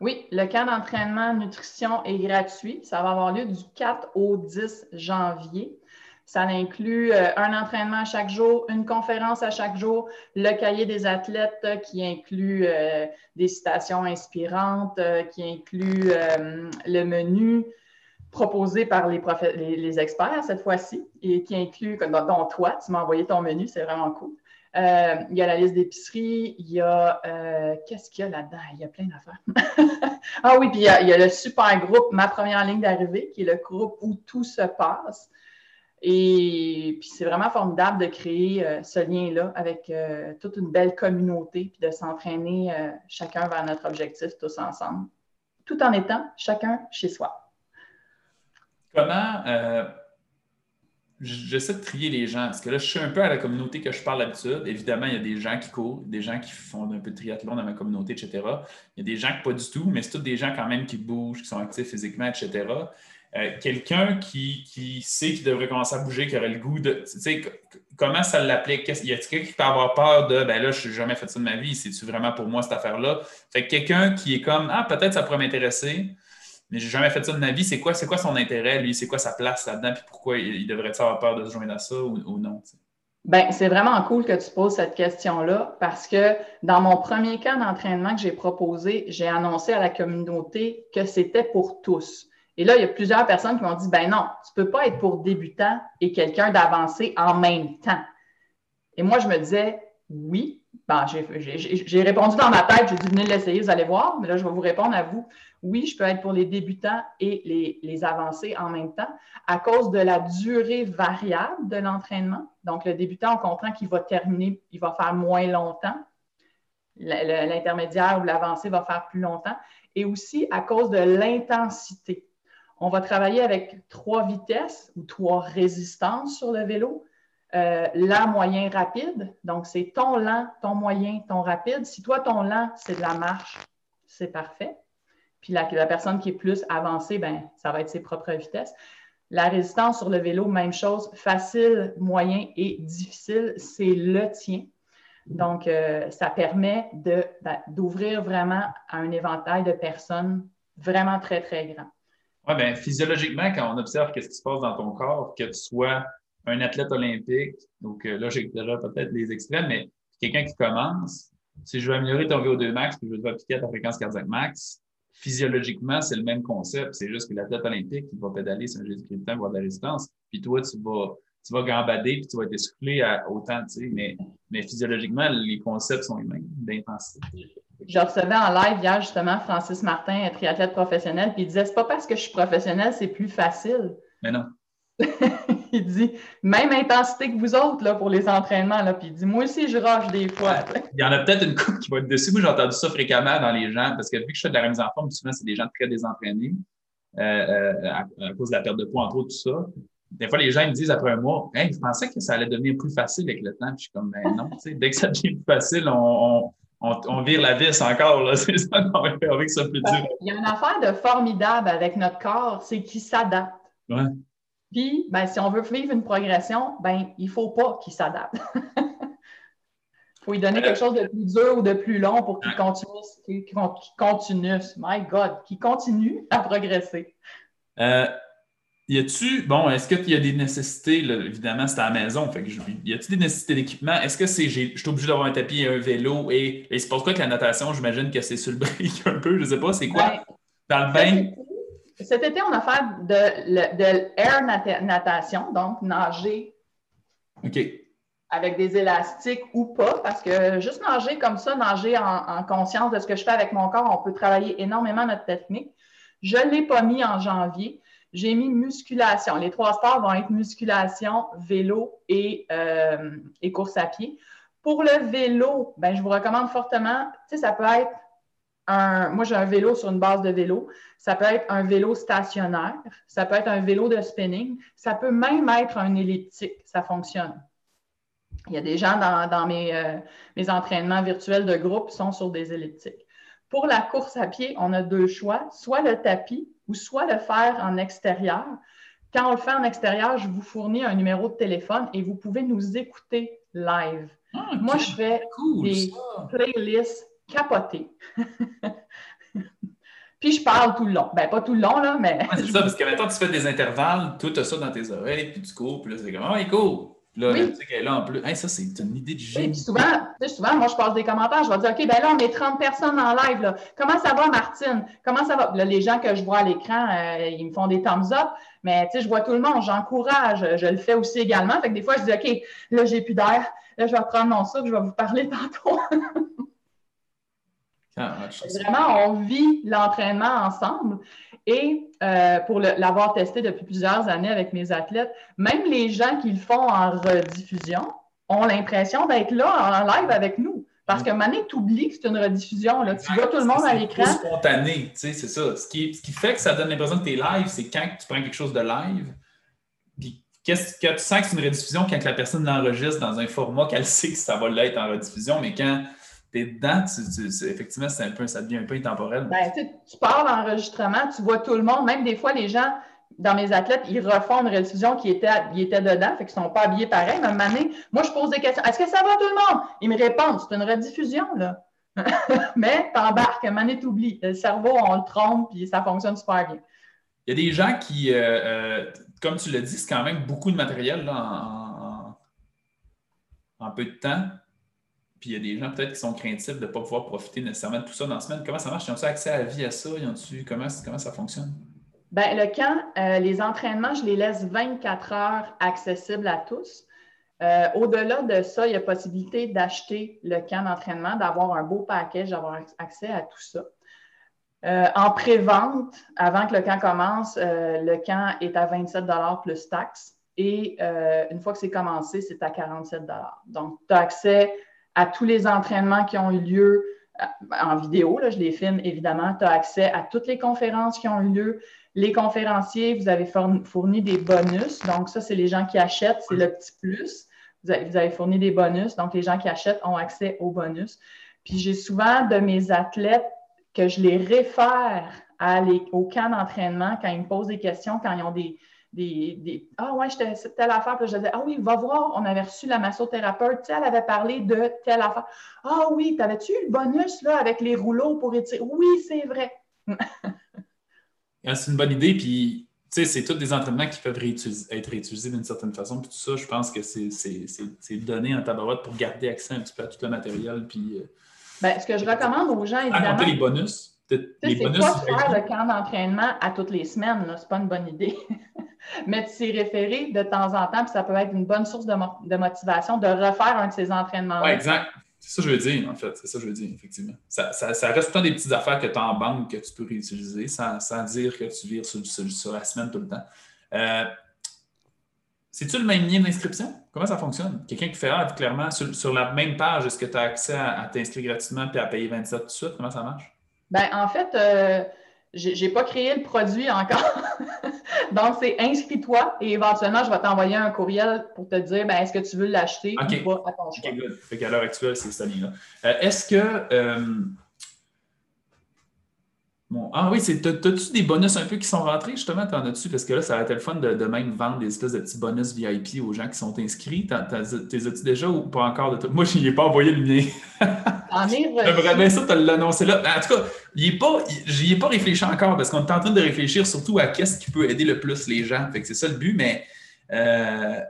oui, le camp d'entraînement nutrition est gratuit. Ça va avoir lieu du 4 au 10 janvier. Ça inclut euh, un entraînement à chaque jour, une conférence à chaque jour, le cahier des athlètes qui inclut euh, des citations inspirantes, euh, qui inclut le menu proposé par les, les, experts cette fois-ci et qui inclut, dont toi, tu m'as envoyé ton menu, c'est vraiment cool. Euh, il y a la liste d'épicerie, il y a. Euh, qu'est-ce qu'il y a là-dedans? Il y a plein d'affaires. ah oui, puis il y, a, le super groupe Ma première ligne d'arrivée, qui est le groupe où tout se passe. Et puis c'est vraiment formidable de créer euh, ce lien-là avec toute une belle communauté, puis de s'entraîner chacun vers notre objectif tous ensemble, tout en étant chacun chez soi. Comment j'essaie de trier les gens parce que là, je suis un peu à la communauté que je parle d'habitude. Évidemment, il y a des gens qui courent, des gens qui font un peu de triathlon dans ma communauté, etc. Il y a des gens qui pas du tout, mais c'est tous des gens quand même qui bougent, qui sont actifs physiquement, etc. Euh, quelqu'un qui, qui, sait qu'il devrait commencer à bouger, qui aurait le goût de. Tu sais, comment ça l'applique? Y a quelqu'un qui peut avoir peur de ben là, je n'ai jamais fait ça de ma vie, c'est-tu vraiment pour moi cette affaire-là? Fait que quelqu'un qui est comme Ah, peut-être ça pourrait m'intéresser mais j'ai jamais fait ça de ma vie. C'est quoi, quoi son intérêt, lui? C'est quoi sa place là-dedans? Puis pourquoi il, devrait avoir peur de se joindre à ça ou, non? Ben, c'est vraiment cool que tu poses cette question-là parce que dans mon premier cas d'entraînement que j'ai proposé, j'ai annoncé à la communauté que c'était pour tous. Et là, il y a plusieurs personnes qui m'ont dit, ben non, tu ne peux pas être pour débutant et quelqu'un d'avancé en même temps. Et moi, je me disais, oui. Ben, j'ai répondu dans ma tête, j'ai dit, venez l'essayer, vous allez voir. Mais là, je vais vous répondre à vous. Oui, je peux être pour les débutants et les, les avancés en même temps à cause de la durée variable de l'entraînement. Donc, le débutant, on comprend qu'il va terminer, il va faire moins longtemps. L'intermédiaire ou l'avancé va faire plus longtemps. Et aussi à cause de l'intensité. On va travailler avec trois vitesses ou trois résistances sur le vélo. Euh, lent, moyen, rapide. Donc, c'est ton lent, ton moyen, ton rapide. Si toi, ton lent, c'est de la marche, c'est parfait. Puis la, la, personne qui est plus avancée, ben, ça va être ses propres vitesses. La résistance sur le vélo, même chose, facile, moyen et difficile, c'est le tien. Donc, euh, ça permet d'ouvrir vraiment à un éventail de personnes vraiment très, très grand. Oui, bien, physiologiquement, quand on observe ce qui se passe dans ton corps, que tu sois un athlète olympique, donc euh, là, j'ai peut-être les extrêmes, mais quelqu'un qui commence, si je veux améliorer ton VO2 max, puis je veux appliquer à ta fréquence cardiaque max, physiologiquement, c'est le même concept. C'est juste que l'athlète olympique, il va pédaler sur un jeu de temps, voir de la résistance. Puis toi, tu vas, tu vas gambader, puis tu vas être essoufflé à autant, tu sais. Mais, mais physiologiquement, les concepts sont les mêmes d'intensité. Je recevais en live hier, justement, Francis Martin, triathlète professionnel, puis il disait, c'est pas parce que je suis professionnel, c'est plus facile. Mais non. il dit même intensité que vous autres là, pour les entraînements. Là. Puis il dit Moi aussi, je rush des fois. Il y en a peut-être une couple qui va être dessus. Moi, j'ai entendu ça fréquemment dans les gens parce que vu que je fais de la remise en forme, souvent, c'est des gens très désentraînés euh, euh, à, cause de la perte de poids, entre autres, tout ça. Des fois, les gens me disent après un mois hey, Je pensais que ça allait devenir plus facile avec le temps. Puis je suis comme Ben non, dès que ça devient plus facile, on, on, on, vire la vis encore. C'est ça qu'on va faire avec ça plus dur. Il y a une affaire de formidable avec notre corps, c'est qu'il s'adapte. Ouais. Puis, ben, si on veut vivre une progression, ben, il ne faut pas qu'il s'adapte. Il faut lui donner quelque chose de plus dur ou de plus long pour qu'il continue, qu'il continue, my God, qu'il continue à progresser. Euh, y a-tu, bon, est-ce qu'il y a des nécessités, évidemment, c'est à la maison, fait que y a-tu des nécessités d'équipement? Est-ce que c'est, je suis obligé d'avoir un tapis et un vélo et, et c'est pour quoi que la natation, j'imagine que c'est sur le brique un peu, je ne sais pas, c'est quoi? Dans le bain? Cet été, on a fait de, de l'air natation, donc nager avec des élastiques ou pas, parce que juste nager comme ça, nager en, conscience de ce que je fais avec mon corps, on peut travailler énormément notre technique. Je ne l'ai pas mis en janvier. J'ai mis musculation. Les trois sports vont être musculation, vélo et, euh, et course à pied. Pour le vélo, ben, je vous recommande fortement, tu sais, ça peut être moi, j'ai un vélo sur une base de vélo. Ça peut être un vélo stationnaire, ça peut être un vélo de spinning, ça peut même être un elliptique. Ça fonctionne. Il y a des gens dans, mes, euh, mes, entraînements virtuels de groupe qui sont sur des elliptiques. Pour la course à pied, on a deux choix, soit le tapis ou soit le faire en extérieur. Quand on le fait en extérieur, je vous fournis un numéro de téléphone et vous pouvez nous écouter live. Ah, moi, je fais des playlists capoté. Puis je parle tout le long. Ben, pas tout le long, là, mais. c'est ça, parce que maintenant, tu fais des intervalles, tout ça dans tes oreilles, puis tu cours, puis là, c'est comme, oh, il court. Là, tu sais qu'elle est là en plus. ça, c'est une idée de génie. souvent, souvent, moi, je passe des commentaires, je vais dire, OK, ben là, on est 30 personnes en live. Là. Comment ça va, Martine? Comment ça va? Là, les gens que je vois à l'écran, euh, ils me font des thumbs up, mais tu sais, je vois tout le monde, j'encourage, je le fais aussi également. Fait que des fois, je dis, OK, là, j'ai plus d'air, là, je vais prendre mon souffle, je vais vous parler tantôt. Ah, vraiment, on vit l'entraînement ensemble. Et euh, pour l'avoir testé depuis plusieurs années avec mes athlètes, même les gens qui le font en rediffusion ont l'impression d'être là en live avec nous. Parce que Mané, tu oublies que c'est une rediffusion. Là. Tu vois tout le monde à l'écran. C'est spontané, tu sais, c'est ça. Ce qui, ce qui, fait que ça donne l'impression que tu es live, c'est quand tu prends quelque chose de live. Puis qu'est-ce que tu sens que c'est une rediffusion quand la personne l'enregistre dans un format qu'elle sait que ça va l'être en rediffusion, mais quand dedans, effectivement, un peu, ça devient un peu intemporel. Ben, tu pars l'enregistrement, tu vois tout le monde, même des fois, les gens, dans mes athlètes, ils refont une rediffusion qui était, dedans, fait qu'ils ne sont pas habillés pareil. Mais à moi, je pose des questions. Est-ce que ça va tout le monde? Ils me répondent, c'est une rediffusion, là. Mais t'embarques, un moment t'oublies. Le cerveau, on le trompe, puis ça fonctionne super bien. Il y a des gens qui, euh, euh, comme tu l'as dit, c'est quand même beaucoup de matériel là, en en peu de temps. Puis il y a des gens peut-être qui sont craintifs de ne pas pouvoir profiter nécessairement de tout ça dans la semaine. Comment ça marche? Ils ont-ils accès à la vie à ça? Comment, comment ça fonctionne? Bien, le camp, euh, les entraînements, je les laisse 24 heures accessibles à tous. Euh, au-delà de ça, il y a possibilité d'acheter le camp d'entraînement, d'avoir un beau package, d'avoir accès à tout ça. Euh, en pré-vente, avant que le camp commence, le camp est à 27 plus taxes. Et une fois que c'est commencé, c'est à 47 Donc, tu as accès à tous les entraînements qui ont eu lieu en vidéo. Là, je les filme évidemment. Tu as accès à toutes les conférences qui ont eu lieu. Les conférenciers, vous avez fourni des bonus. Donc, ça, c'est les gens qui achètent, c'est le petit plus. Vous avez, fourni des bonus. Donc, les gens qui achètent ont accès aux bonus. Puis, j'ai souvent de mes athlètes que je les réfère au camp d'entraînement quand ils me posent des questions, quand ils ont des, des, Ah ouais, c'était telle affaire. Puis je disais Ah oui, va voir, on avait reçu la massothérapeute, tu sais, elle avait parlé de telle affaire. Ah oui, t'avais-tu eu le bonus là avec les rouleaux pour étirer? Oui, c'est vrai. Ah, c'est une bonne idée. Puis, tu sais, c'est tous des entraînements qui peuvent être réutilisés d'une certaine façon. Puis tout ça, je pense que c'est donné en tabarouette pour garder accès un petit peu à tout le matériel. Puis, euh, ben, ce que je recommande aux gens, évidemment. les bonus. Les bonus, pas faire le camp d'entraînement à toutes les semaines, ce n'est pas une bonne idée. Mais tu s'y référer de temps en temps, puis ça peut être une bonne source de, de motivation de refaire un de ces entraînements. Oui, exact. C'est ça que je veux dire, en fait. C'est ça que je veux dire, effectivement. Ça, reste tout des petites affaires que tu as en banque que tu peux réutiliser sans, dire que tu vires sur, la semaine tout le temps. Euh, c'est-tu le même lien d'inscription? Comment ça fonctionne? Quelqu'un qui fait ah, clairement sur, la même page, est-ce que tu as accès à, t'inscrire gratuitement et à payer 27 tout de suite? Comment ça marche? Ben, en fait, euh, je n'ai pas créé le produit encore. Donc, c'est inscris-toi et éventuellement, je vais t'envoyer un courriel pour te dire ben, est-ce que tu veux l'acheter ou pas à ton choix. Fait qu'à l'heure actuelle, c'est cette ligne-là. Euh, est-ce que. Euh, bon, ah oui, t'as-tu des bonus un peu qui sont rentrés justement? T'en as-tu? Parce que là, ça va être le fun de, même vendre des espèces de petits bonus VIP aux gens qui sont inscrits. T'es as-tu déjà ou pas encore? De Moi, je n'y ai pas envoyé le mien. J'aimerais bien ça, tu l'annoncer là. En tout cas, j'y ai pas réfléchi encore parce qu'on est en train de réfléchir surtout à qu'est-ce qui peut aider le plus les gens. Fait que c'est ça le but, mais, euh,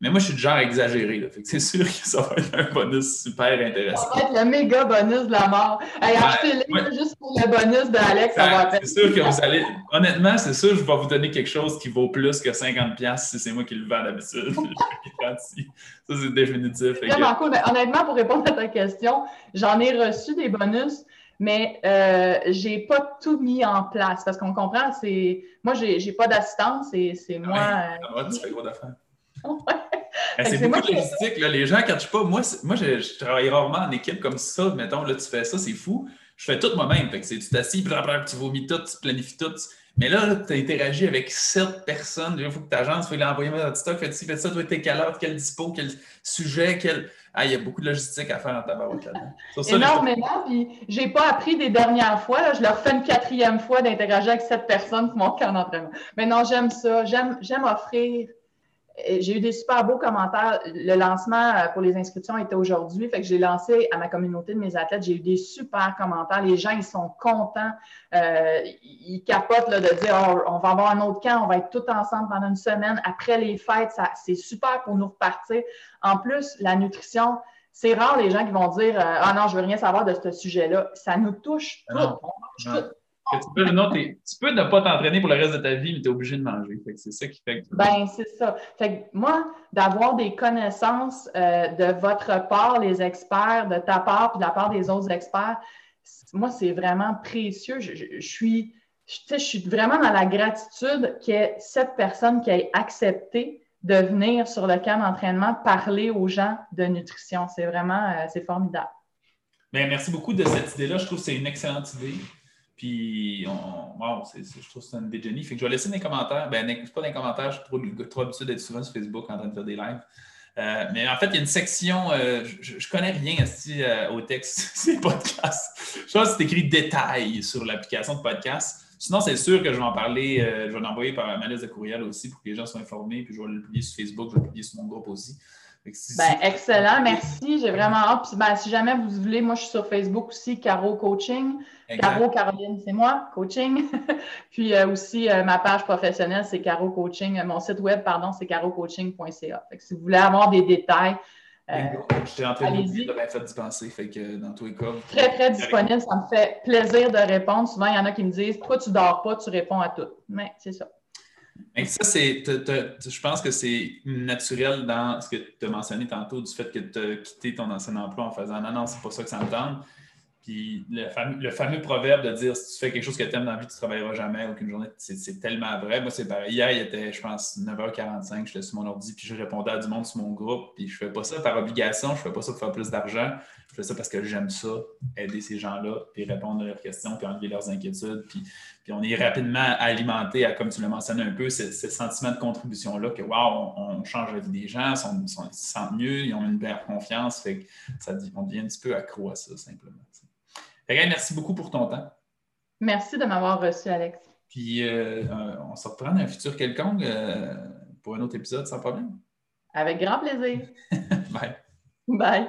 mais moi, je suis du genre. Fait que c'est sûr que ça va être un bonus super intéressant. Ça va être le méga bonus de la mort. achetez-le juste pour le bonus d'Alex. C'est sûr que vous allez. Honnêtement, c'est sûr que je vais vous donner quelque chose qui vaut plus que 50$ si c'est moi qui le vends d'habitude. ça, c'est définitif. Honnêtement, pour répondre à ta question, j'en ai reçu des bonus mais euh, je n'ai pas tout mis en place parce qu'on comprend, c'est moi, je n'ai pas d'assistance, c'est moi. Ouais, euh, tu fais gros d'affaires. C'est beaucoup de logistique. Les gens, quand je pas, moi, moi je, travaille rarement en équipe comme ça. Mettons, là, tu fais ça, c'est fou. Je fais tout moi-même. Fait que tu t'assis, tu vomis tout, tu planifies tout. Mais là, tu as interagi avec sept personnes. Il faut que tu agences, il faut l'envoyer dans stock, fais ci, fais ça, tu es quelle heure, quel dispo, quel sujet, quel. Ah, il y a beaucoup de logistique à faire en tabarouette là-dedans. Énormément, puis j'ai pas appris des dernières fois. je leur fais une quatrième fois d'interagir avec sept personnes pour mon camp d'entraînement. Mais non, j'aime ça. J'aime offrir j'ai eu des super beaux commentaires. Le lancement euh, pour les inscriptions était aujourd'hui. Fait que j'ai lancé à ma communauté de mes athlètes. J'ai eu des super commentaires. Les gens, ils sont contents. Euh, ils capotent là, de dire oh, on va avoir un autre camp, on va être tous ensemble pendant une semaine. Après les fêtes, c'est super pour nous repartir. En plus, la nutrition, c'est rare les gens qui vont dire euh, Ah non, je veux rien savoir de ce sujet-là. Ça nous touche ah tout. tu, peux, ne pas t'entraîner pour le reste de ta vie, mais tu es obligé de manger. C'est ça qui fait que. Ben, c'est ça. Fait que moi, d'avoir des connaissances euh, de votre part, les experts, de ta part, puis de la part des autres experts, moi, c'est vraiment précieux. Je, suis. Je, je suis vraiment dans la gratitude qu'il y ait cette personne qui ait accepté de venir sur le camp d'entraînement parler aux gens de nutrition. C'est vraiment euh, c'est formidable. Bien, merci beaucoup de cette idée-là. Je trouve que c'est une excellente idée. Puis, je trouve que c'est une génie. Fait que je vais laisser des commentaires. Ben, pas des commentaires, je suis trop, habitué d'être souvent sur Facebook en train de faire des lives. Euh, mais en fait, il y a une section, euh, je, ne connais rien euh, au texte, c'est podcast. Je pense que c'est écrit détails sur l'application de podcast. Sinon, c'est sûr que je vais en parler, je vais l'envoyer par ma liste de courriel aussi pour que les gens soient informés, puis je vais le publier sur Facebook, je vais le publier sur mon groupe aussi. Ben, excellent, merci. J'ai vraiment hâte. Puis, ben, si jamais vous voulez, moi, je suis sur Facebook aussi, Caro Coaching. Caro Caroline, c'est moi, coaching. Puis euh, aussi, euh, ma page professionnelle, c'est Caro Coaching. Euh, mon site web, pardon, c'est carocoaching.ca. Si vous voulez avoir des détails, Euh, J'étais en train de dire, bien fait d'y penser, fait que dans tous les cas. Très, très disponible. Ça me fait plaisir de répondre. Souvent, il y en a qui me disent Toi, tu dors pas, tu réponds à tout. Mais c'est ça. Ça, c'est. Je pense que c'est naturel dans ce que tu as mentionné tantôt, du fait que tu as quitté ton ancien emploi en faisant Non, non, c'est pas ça que ça me tente. Puis le fameux, proverbe de dire si tu fais quelque chose que tu aimes dans la vie, tu ne travailleras jamais aucune journée, c'est tellement vrai. Moi, c'est pareil. Hier, il était, je pense, 9h45, j'étais sur mon ordi, puis je répondais à du monde sur mon groupe. Puis je fais pas ça par obligation, je fais pas ça pour faire plus d'argent. Je fais ça parce que j'aime ça, aider ces gens-là, puis répondre à leurs questions, puis enlever leurs inquiétudes. Puis, puis on est rapidement alimenté à, comme tu l'as mentionné un peu, ce, sentiment de contribution-là que, waouh, on, change la vie des gens, ils, se sentent mieux, ils ont une meilleure confiance. Fait que ça, on devient un petit peu accro à ça, simplement merci beaucoup pour ton temps. Merci de m'avoir reçu, Alex. Puis euh, on se reprend dans un futur quelconque euh, pour un autre épisode sans problème. Avec grand plaisir. Bye. Bye.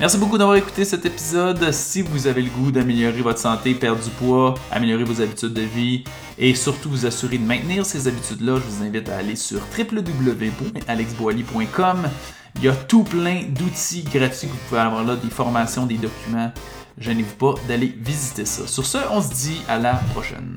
Merci beaucoup d'avoir écouté cet épisode. Si vous avez le goût d'améliorer votre santé, perdre du poids, améliorer vos habitudes de vie et surtout vous assurer de maintenir ces habitudes-là, je vous invite à aller sur www.alexboily.com. Il y a tout plein d'outils gratuits que vous pouvez avoir là, des formations, des documents gênez-vous pas d'aller visiter ça. Sur ce, on se dit à la prochaine.